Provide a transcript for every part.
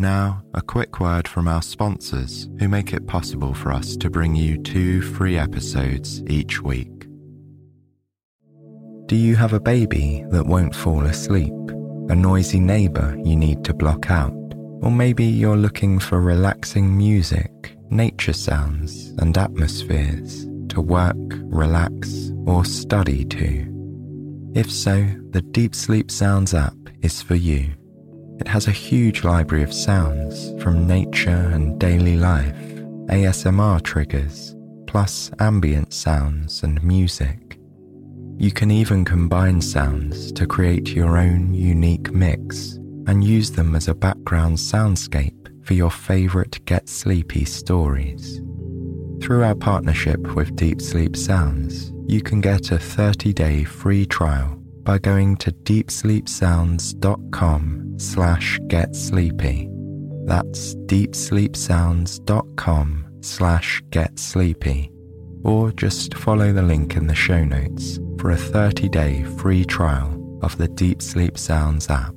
Now, a quick word from our sponsors who make it possible for us to bring you two free episodes each week. Do you have a baby that won't fall asleep? A noisy neighbour you need to block out? Or maybe you're looking for relaxing music, nature sounds, and atmospheres to work, relax, or study to? If so, the Deep Sleep Sounds app is for you. It has a huge library of sounds from nature and daily life, ASMR triggers, plus ambient sounds and music. You can even combine sounds to create your own unique mix and use them as a background soundscape for your favorite Get Sleepy stories. Through our partnership with Deep Sleep Sounds, you can get a 30 day free trial by going to deepsleepsounds.com slash get sleepy. That's deepsleepsounds.com slash get sleepy. Or just follow the link in the show notes for a 30 day free trial of the Deep Sleep Sounds app.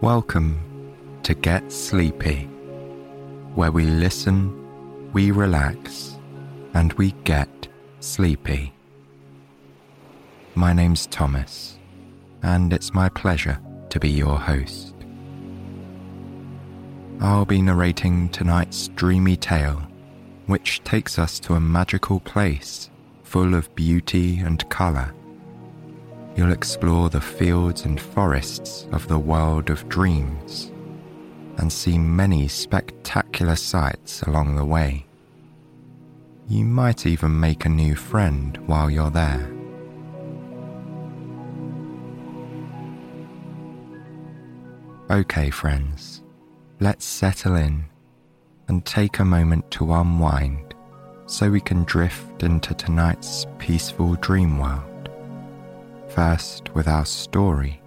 Welcome to Get Sleepy, where we listen, we relax, and we get sleepy. My name's Thomas, and it's my pleasure to be your host. I'll be narrating tonight's dreamy tale, which takes us to a magical place full of beauty and colour. You'll explore the fields and forests of the world of dreams and see many spectacular sights along the way. You might even make a new friend while you're there. Okay, friends, let's settle in and take a moment to unwind so we can drift into tonight's peaceful dream world first with our story,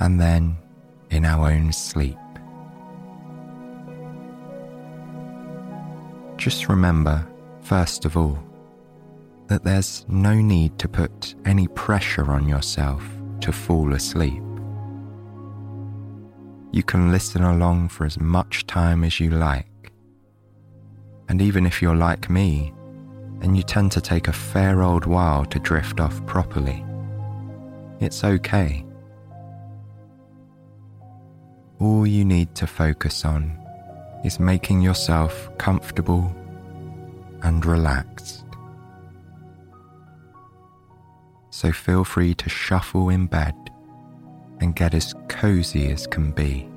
and then in our own sleep. Just remember, first of all, that there's no need to put any pressure on yourself to fall asleep. You can listen along for as much time as you like. And even if you're like me, and you tend to take a fair old while to drift off properly. It's okay. All you need to focus on is making yourself comfortable and relaxed. So feel free to shuffle in bed and get as cozy as can be.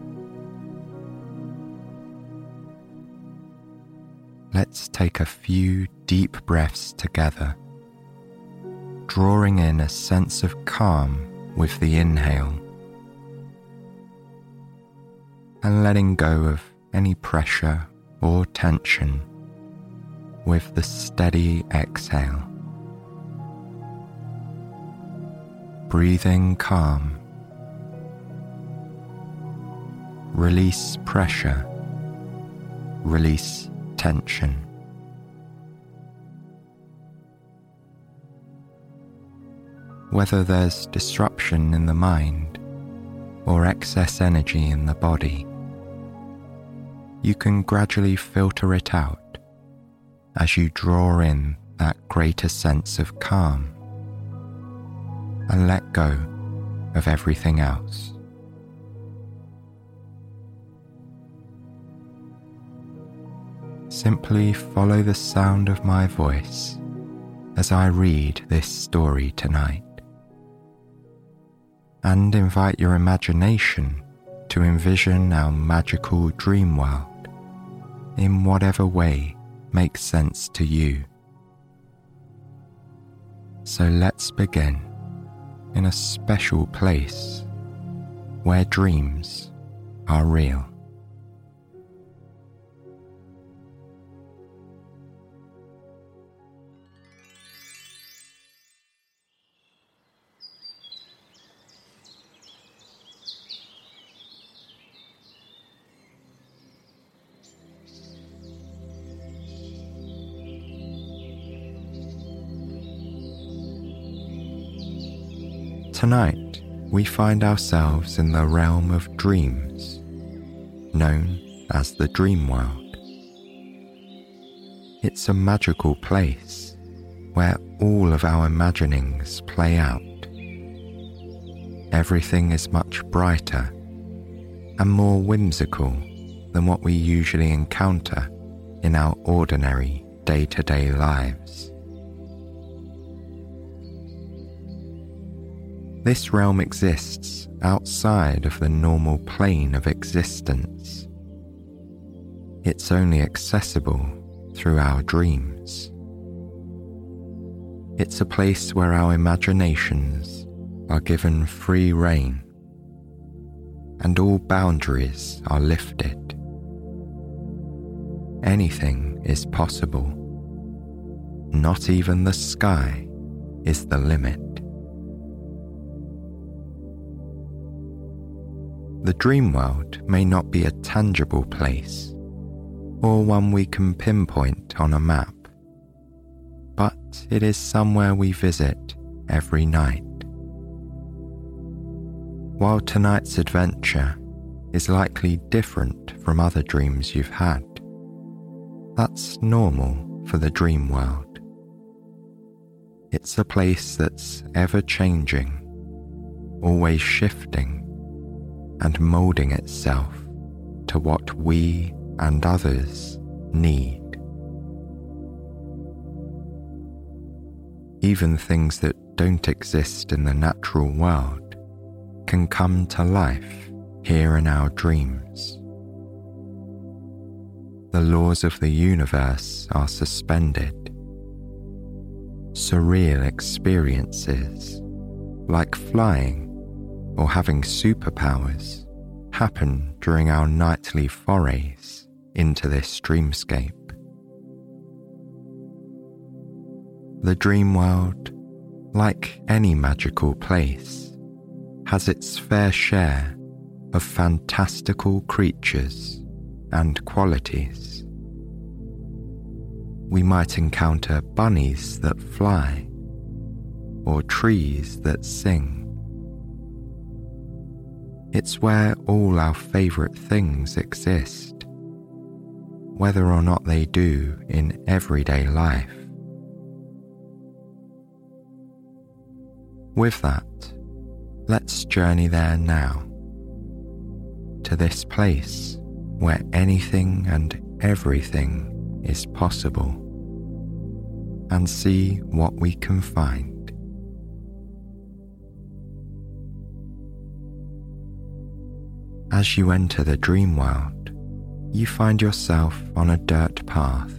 let's take a few deep breaths together, drawing in a sense of calm with the inhale and letting go of any pressure or tension with the steady exhale. Breathing calm. Release pressure. Release tension. Whether there's disruption in the mind or excess energy in the body, you can gradually filter it out as you draw in that greater sense of calm and let go of everything else. Simply follow the sound of my voice as I read this story tonight. And invite your imagination to envision our magical dream world in whatever way makes sense to you. So let's begin in a special place where dreams are real. Tonight, we find ourselves in the realm of dreams, known as the dream world. It's a magical place where all of our imaginings play out. Everything is much brighter and more whimsical than what we usually encounter in our ordinary day to day lives. This realm exists outside of the normal plane of existence. It's only accessible through our dreams. It's a place where our imaginations are given free rein and all boundaries are lifted. Anything is possible. Not even the sky is the limit. The dream world may not be a tangible place or one we can pinpoint on a map, but it is somewhere we visit every night. While tonight's adventure is likely different from other dreams you've had, that's normal for the dream world. It's a place that's ever changing, always shifting and moulding itself to what we and others need. Even things that don't exist in the natural world can come to life here in our dreams. The laws of the universe are suspended. Surreal experiences, like flying or having superpowers happen during our nightly forays into this dreamscape. The dream world, like any magical place, has its fair share of fantastical creatures and qualities. We might encounter bunnies that fly or trees that sing it's where all our favourite things exist, whether or not they do in everyday life. With that, let's journey there now, to this place where anything and everything is possible, and see what we can find. As you enter the dream world, you find yourself on a dirt path,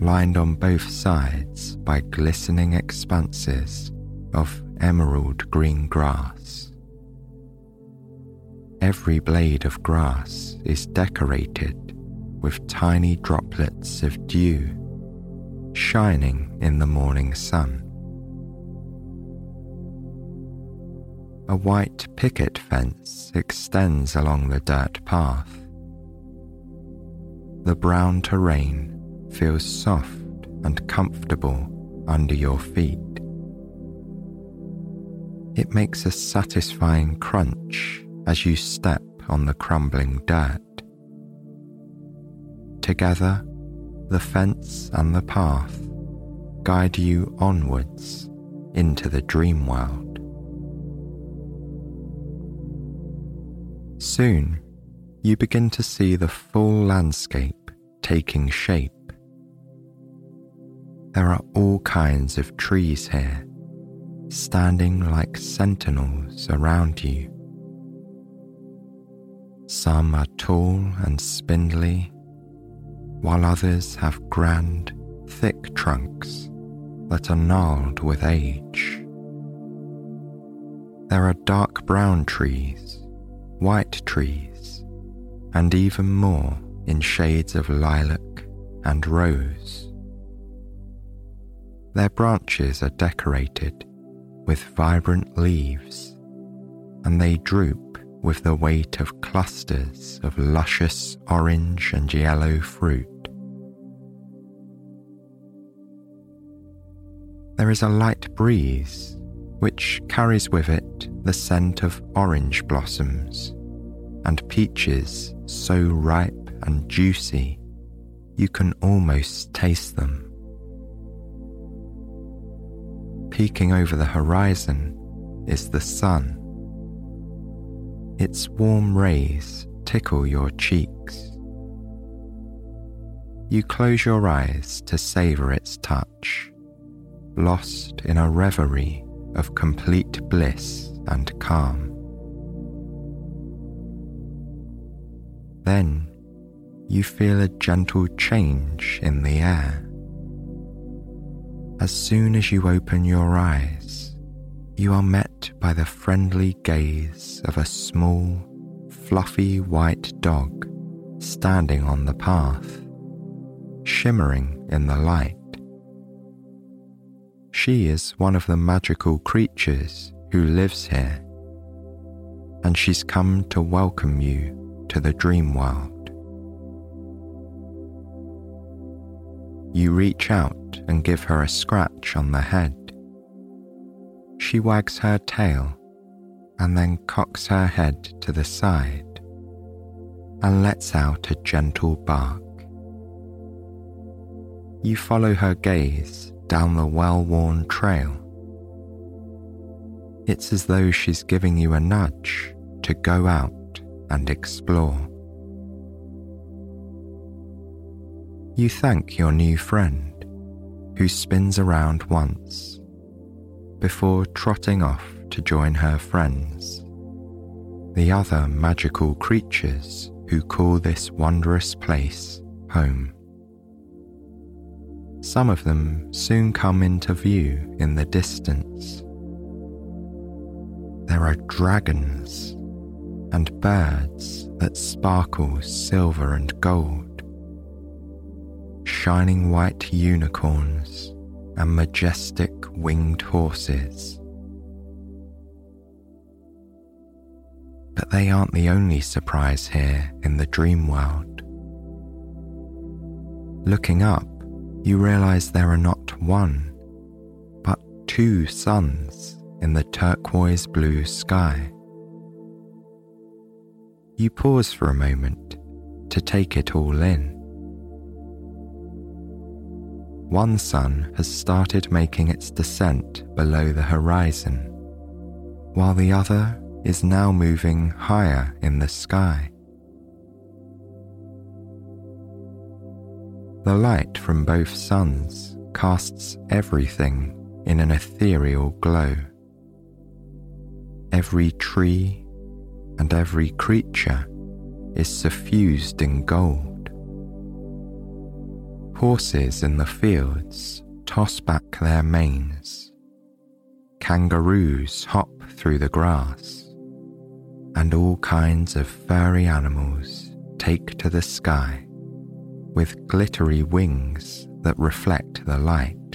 lined on both sides by glistening expanses of emerald green grass. Every blade of grass is decorated with tiny droplets of dew shining in the morning sun. A white picket fence extends along the dirt path. The brown terrain feels soft and comfortable under your feet. It makes a satisfying crunch as you step on the crumbling dirt. Together, the fence and the path guide you onwards into the dream world. Soon, you begin to see the full landscape taking shape. There are all kinds of trees here, standing like sentinels around you. Some are tall and spindly, while others have grand, thick trunks that are gnarled with age. There are dark brown trees white trees, and even more in shades of lilac and rose. Their branches are decorated with vibrant leaves, and they droop with the weight of clusters of luscious orange and yellow fruit. There is a light breeze which carries with it the scent of orange blossoms and peaches so ripe and juicy you can almost taste them. Peeking over the horizon is the sun. Its warm rays tickle your cheeks. You close your eyes to savour its touch, lost in a reverie of complete bliss and calm. Then you feel a gentle change in the air. As soon as you open your eyes, you are met by the friendly gaze of a small, fluffy white dog standing on the path, shimmering in the light. She is one of the magical creatures who lives here, and she's come to welcome you to the dream world. You reach out and give her a scratch on the head. She wags her tail and then cocks her head to the side and lets out a gentle bark. You follow her gaze down the well worn trail. It's as though she's giving you a nudge to go out and explore. You thank your new friend, who spins around once, before trotting off to join her friends, the other magical creatures who call this wondrous place home. Some of them soon come into view in the distance. There are dragons and birds that sparkle silver and gold shining white unicorns and majestic winged horses. But they aren't the only surprise here in the dream world. Looking up, you realize there are not one, but two suns in the turquoise blue sky. You pause for a moment to take it all in. One sun has started making its descent below the horizon, while the other is now moving higher in the sky. The light from both suns casts everything in an ethereal glow. Every tree and every creature is suffused in gold. Horses in the fields toss back their manes. Kangaroos hop through the grass. And all kinds of furry animals take to the sky with glittery wings that reflect the light.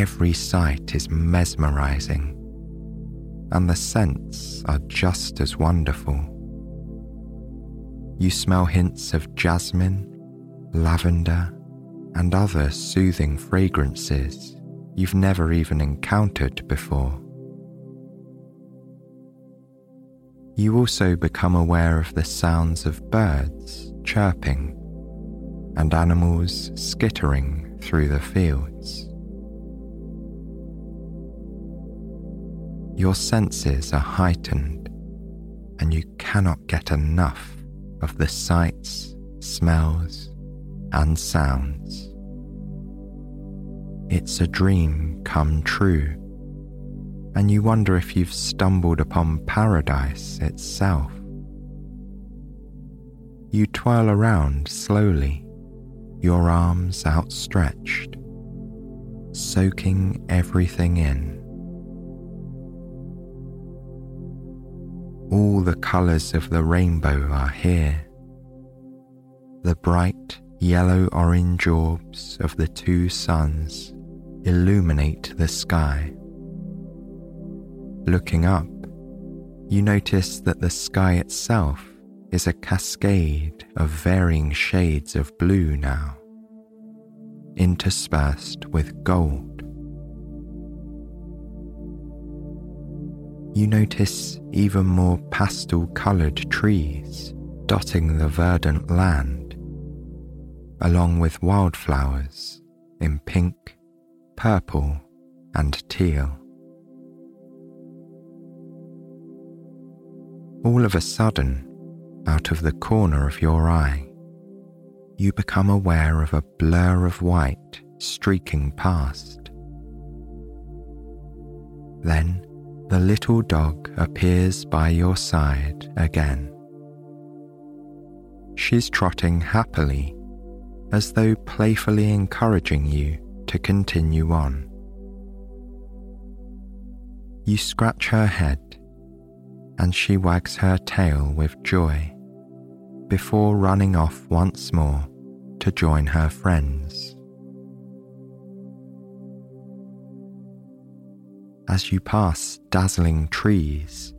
Every sight is mesmerizing, and the scents are just as wonderful you smell hints of jasmine, lavender, and other soothing fragrances you've never even encountered before. You also become aware of the sounds of birds chirping and animals skittering through the fields. Your senses are heightened and you cannot get enough of the sights, smells, and sounds. It's a dream come true, and you wonder if you've stumbled upon paradise itself. You twirl around slowly, your arms outstretched, soaking everything in. All the colours of the rainbow are here. The bright yellow orange orbs of the two suns illuminate the sky. Looking up, you notice that the sky itself is a cascade of varying shades of blue now, interspersed with gold. You notice even more pastel coloured trees dotting the verdant land, along with wildflowers in pink, purple, and teal. All of a sudden, out of the corner of your eye, you become aware of a blur of white streaking past. Then the little dog appears by your side again. She's trotting happily, as though playfully encouraging you to continue on. You scratch her head and she wags her tail with joy before running off once more to join her friends. As you pass dazzling trees,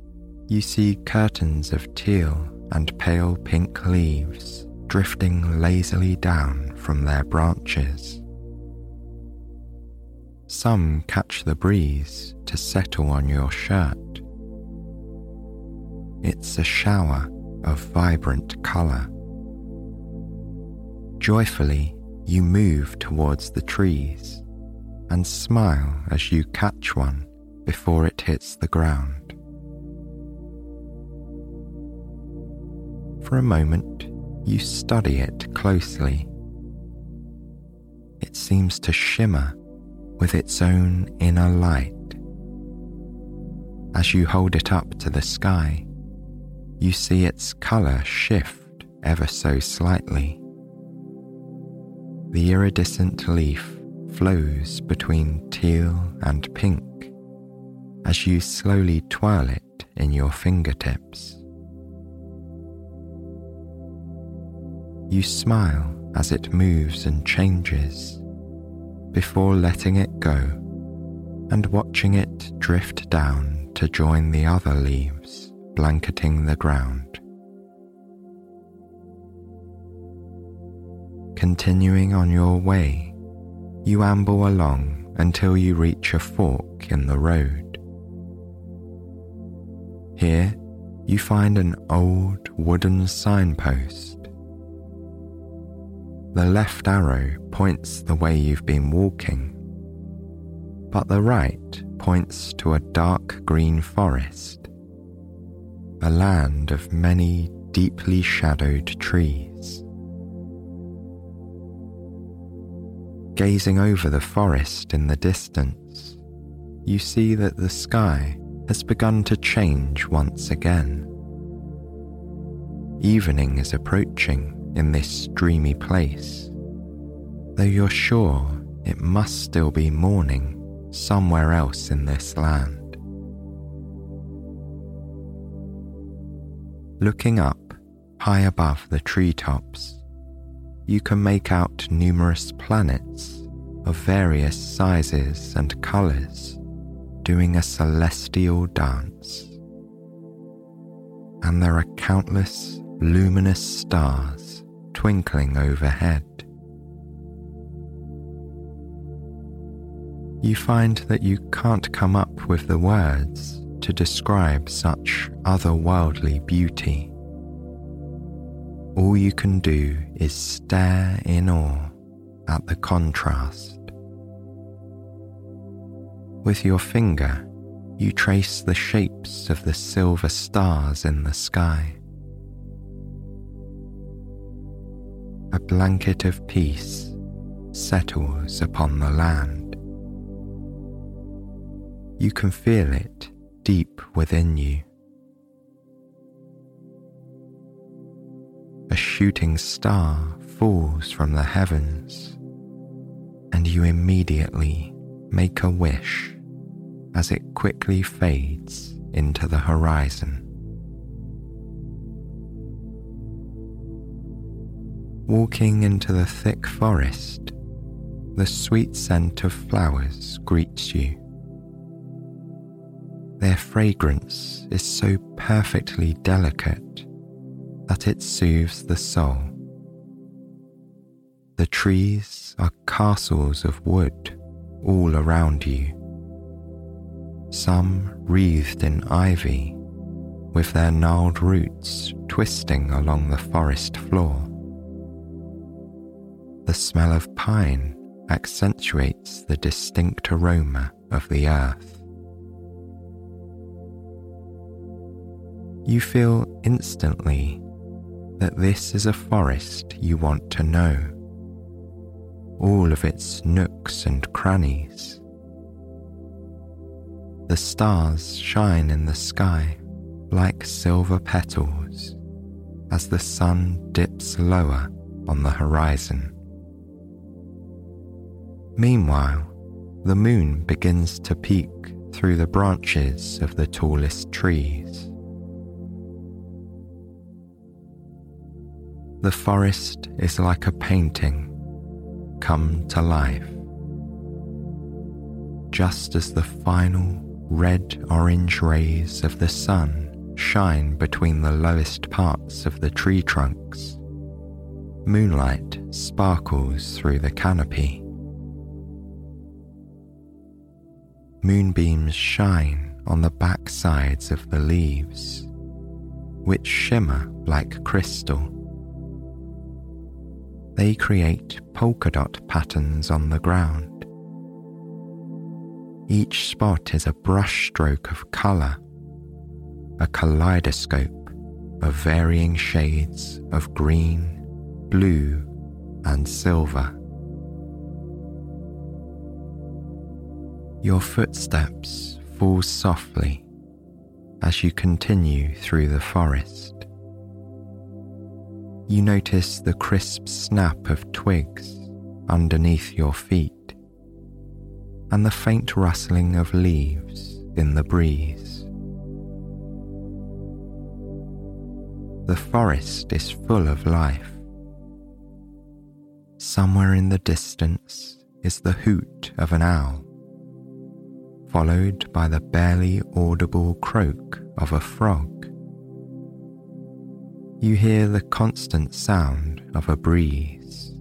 you see curtains of teal and pale pink leaves drifting lazily down from their branches. Some catch the breeze to settle on your shirt it's a shower of vibrant colour. Joyfully, you move towards the trees and smile as you catch one before it hits the ground. For a moment, you study it closely. It seems to shimmer with its own inner light. As you hold it up to the sky, you see its colour shift ever so slightly. The iridescent leaf flows between teal and pink as you slowly twirl it in your fingertips. You smile as it moves and changes before letting it go and watching it drift down to join the other leaves blanketing the ground. Continuing on your way, you amble along until you reach a fork in the road. Here, you find an old wooden signpost. The left arrow points the way you've been walking, but the right points to a dark green forest a land of many deeply shadowed trees. Gazing over the forest in the distance, you see that the sky has begun to change once again. Evening is approaching in this dreamy place, though you're sure it must still be morning somewhere else in this land. Looking up, high above the treetops, you can make out numerous planets of various sizes and colours doing a celestial dance. And there are countless luminous stars twinkling overhead. You find that you can't come up with the words to describe such otherworldly beauty. All you can do is stare in awe at the contrast. With your finger, you trace the shapes of the silver stars in the sky. A blanket of peace settles upon the land. You can feel it deep within you. A shooting star falls from the heavens, and you immediately make a wish as it quickly fades into the horizon. Walking into the thick forest, the sweet scent of flowers greets you. Their fragrance is so perfectly delicate that it soothes the soul. The trees are castles of wood all around you, some wreathed in ivy, with their gnarled roots twisting along the forest floor. The smell of pine accentuates the distinct aroma of the earth. You feel instantly that this is a forest you want to know, all of its nooks and crannies. The stars shine in the sky like silver petals as the sun dips lower on the horizon. Meanwhile, the moon begins to peek through the branches of the tallest trees. The forest is like a painting come to life. Just as the final red orange rays of the sun shine between the lowest parts of the tree trunks, moonlight sparkles through the canopy. Moonbeams shine on the back sides of the leaves, which shimmer like crystal they create polka dot patterns on the ground. Each spot is a brushstroke of colour, a kaleidoscope of varying shades of green, blue, and silver. Your footsteps fall softly as you continue through the forest you notice the crisp snap of twigs underneath your feet and the faint rustling of leaves in the breeze. The forest is full of life. Somewhere in the distance is the hoot of an owl, followed by the barely audible croak of a frog you hear the constant sound of a breeze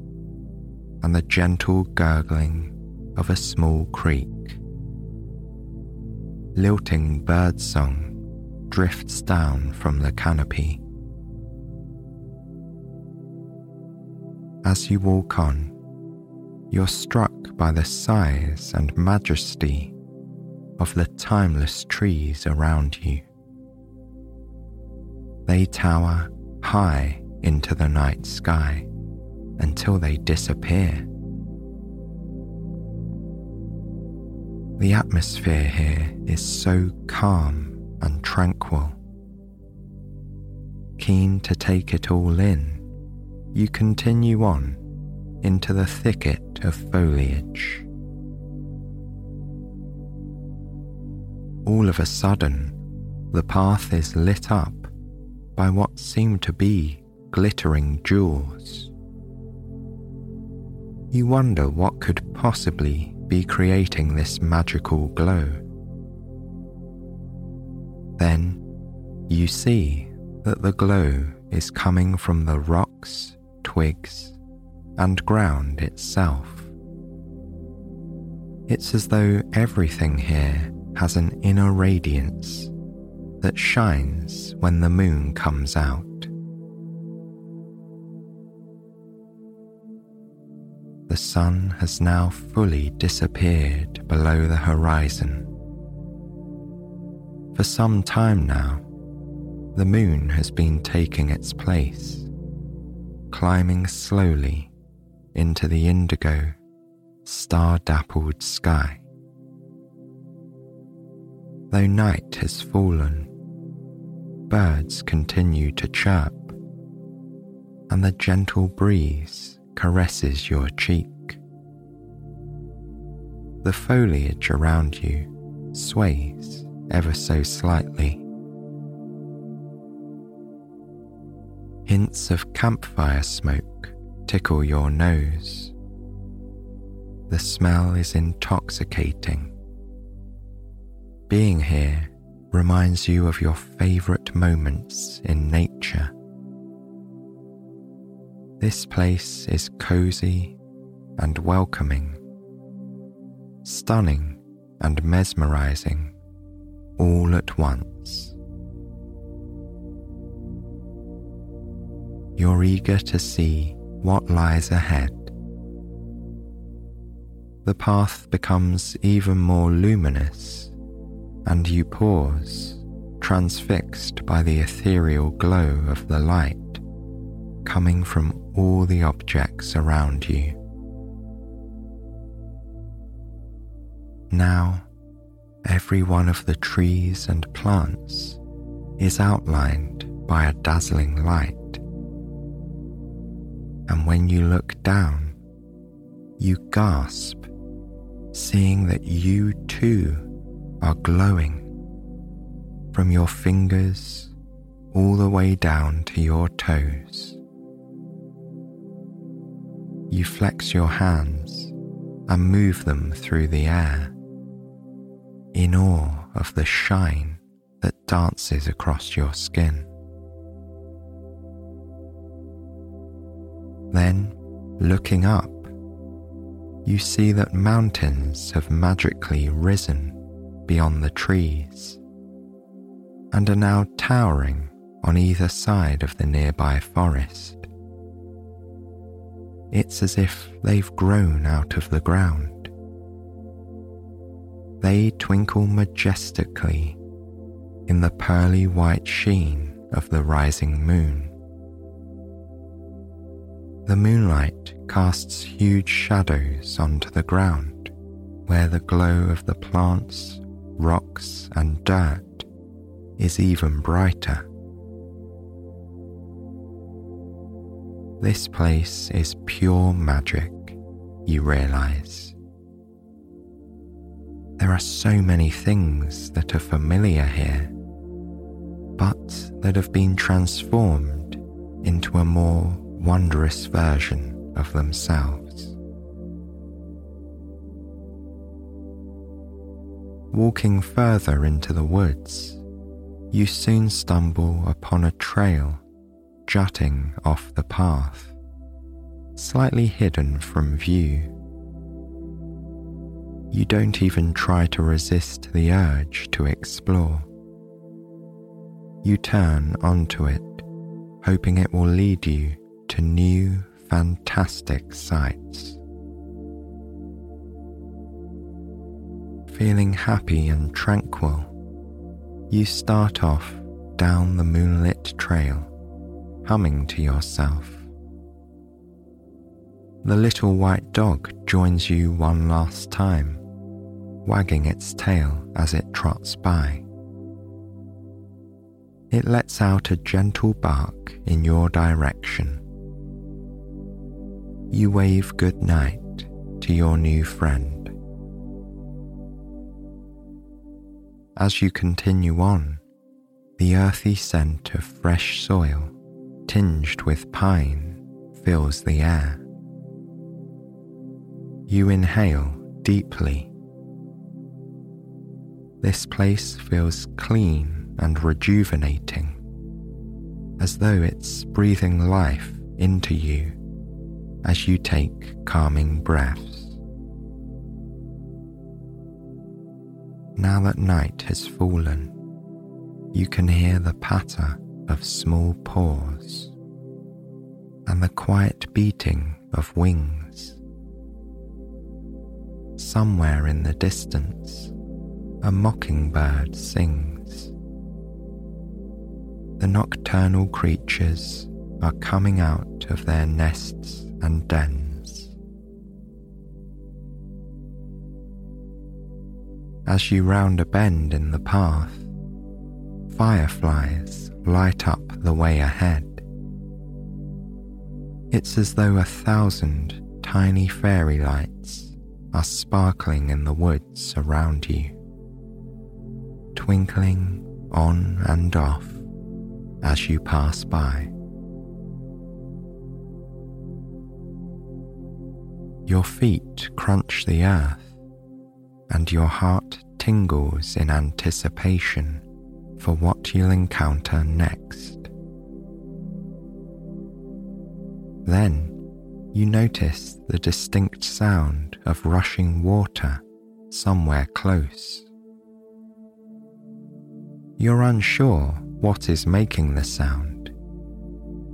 and the gentle gurgling of a small creek. Lilting birdsong drifts down from the canopy. As you walk on, you're struck by the size and majesty of the timeless trees around you. They tower high into the night sky until they disappear. The atmosphere here is so calm and tranquil. Keen to take it all in, you continue on into the thicket of foliage. All of a sudden, the path is lit up by what seemed to be glittering jewels. You wonder what could possibly be creating this magical glow. Then you see that the glow is coming from the rocks, twigs, and ground itself. It's as though everything here has an inner radiance that shines when the moon comes out. The sun has now fully disappeared below the horizon. For some time now, the moon has been taking its place, climbing slowly into the indigo, star dappled sky. Though night has fallen, birds continue to chirp, and the gentle breeze caresses your cheek. The foliage around you sways ever so slightly. Hints of campfire smoke tickle your nose. The smell is intoxicating. Being here reminds you of your favourite moments in nature. This place is cosy and welcoming, stunning and mesmerizing all at once. You're eager to see what lies ahead. The path becomes even more luminous, and you pause, transfixed by the ethereal glow of the light coming from all the objects around you. Now, every one of the trees and plants is outlined by a dazzling light. And when you look down, you gasp, seeing that you too are glowing from your fingers all the way down to your toes. You flex your hands and move them through the air in awe of the shine that dances across your skin. Then, looking up, you see that mountains have magically risen beyond the trees and are now towering on either side of the nearby forest. It's as if they've grown out of the ground they twinkle majestically in the pearly white sheen of the rising moon. The moonlight casts huge shadows onto the ground where the glow of the plants, rocks, and dirt is even brighter. This place is pure magic, you realize. There are so many things that are familiar here, but that have been transformed into a more wondrous version of themselves. Walking further into the woods, you soon stumble upon a trail jutting off the path, slightly hidden from view you don't even try to resist the urge to explore. You turn onto it, hoping it will lead you to new, fantastic sights. Feeling happy and tranquil, you start off down the moonlit trail, humming to yourself. The little white dog joins you one last time wagging its tail as it trots by. It lets out a gentle bark in your direction. You wave good night to your new friend. As you continue on, the earthy scent of fresh soil, tinged with pine, fills the air. You inhale deeply this place feels clean and rejuvenating, as though it's breathing life into you as you take calming breaths. Now that night has fallen, you can hear the patter of small paws and the quiet beating of wings. Somewhere in the distance, a mockingbird sings. The nocturnal creatures are coming out of their nests and dens. As you round a bend in the path, fireflies light up the way ahead. It's as though a thousand tiny fairy lights are sparkling in the woods around you twinkling on and off as you pass by. Your feet crunch the earth, and your heart tingles in anticipation for what you'll encounter next. Then you notice the distinct sound of rushing water somewhere close. You're unsure what is making the sound,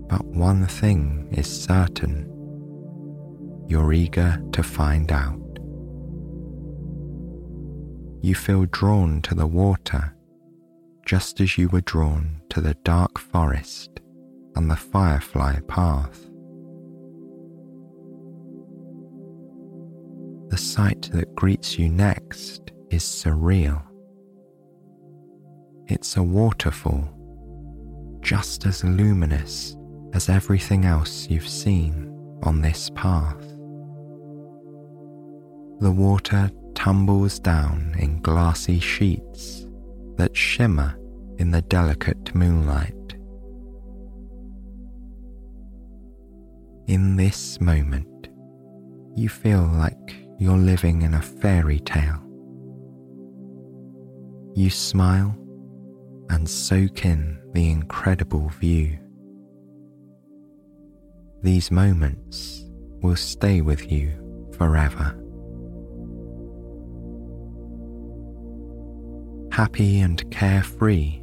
but one thing is certain you're eager to find out. You feel drawn to the water just as you were drawn to the dark forest and the firefly path. The sight that greets you next is surreal. It's a waterfall, just as luminous as everything else you've seen on this path. The water tumbles down glassy sheets that shimmer in the delicate moonlight. In this moment, you feel like you're living in a fairy tale. You smile and soak in the incredible view. These moments will stay with you forever. Happy and carefree,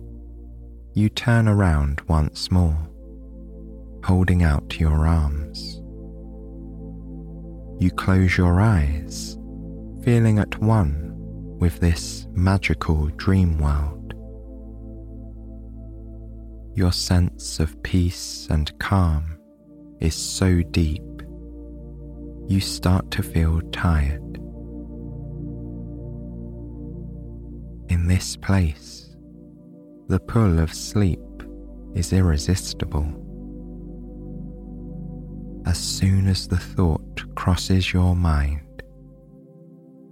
you turn around once more, holding out your arms. You close your eyes, feeling at one with this magical dream world. Your sense of peace and calm is so deep, you start to feel tired. In this place, the pull of sleep is irresistible as soon as the thought crosses your mind,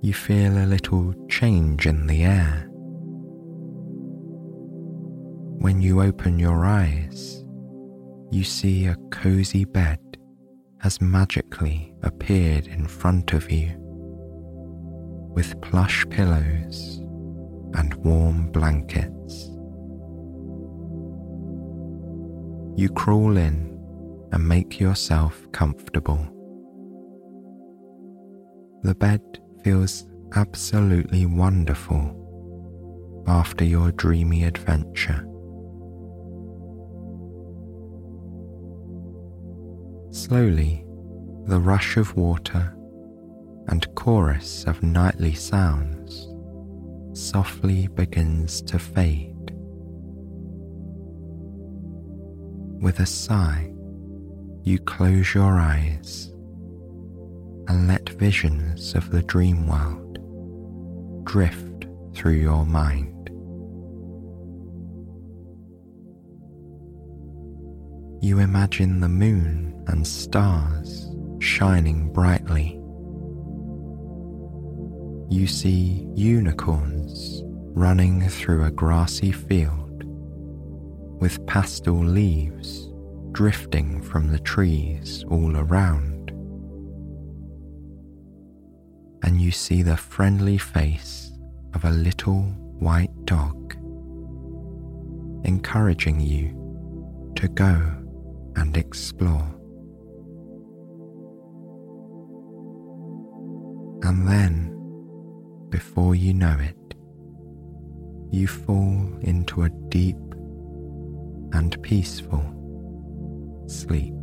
you feel a little change in the air. When you open your eyes, you see a cozy bed has magically appeared in front of you with plush pillows and warm blankets. You crawl in and make yourself comfortable. The bed feels absolutely wonderful after your dreamy adventure. Slowly, the rush of water and chorus of nightly sounds softly begins to fade. With a sigh, you close your eyes and let visions of the dream world drift through your mind. You imagine the moon and stars shining brightly. You see unicorns running through a grassy field with pastel leaves drifting from the trees all around. And you see the friendly face of a little white dog, encouraging you to go and explore. And then, before you know it, you fall into a deep and peaceful sleep.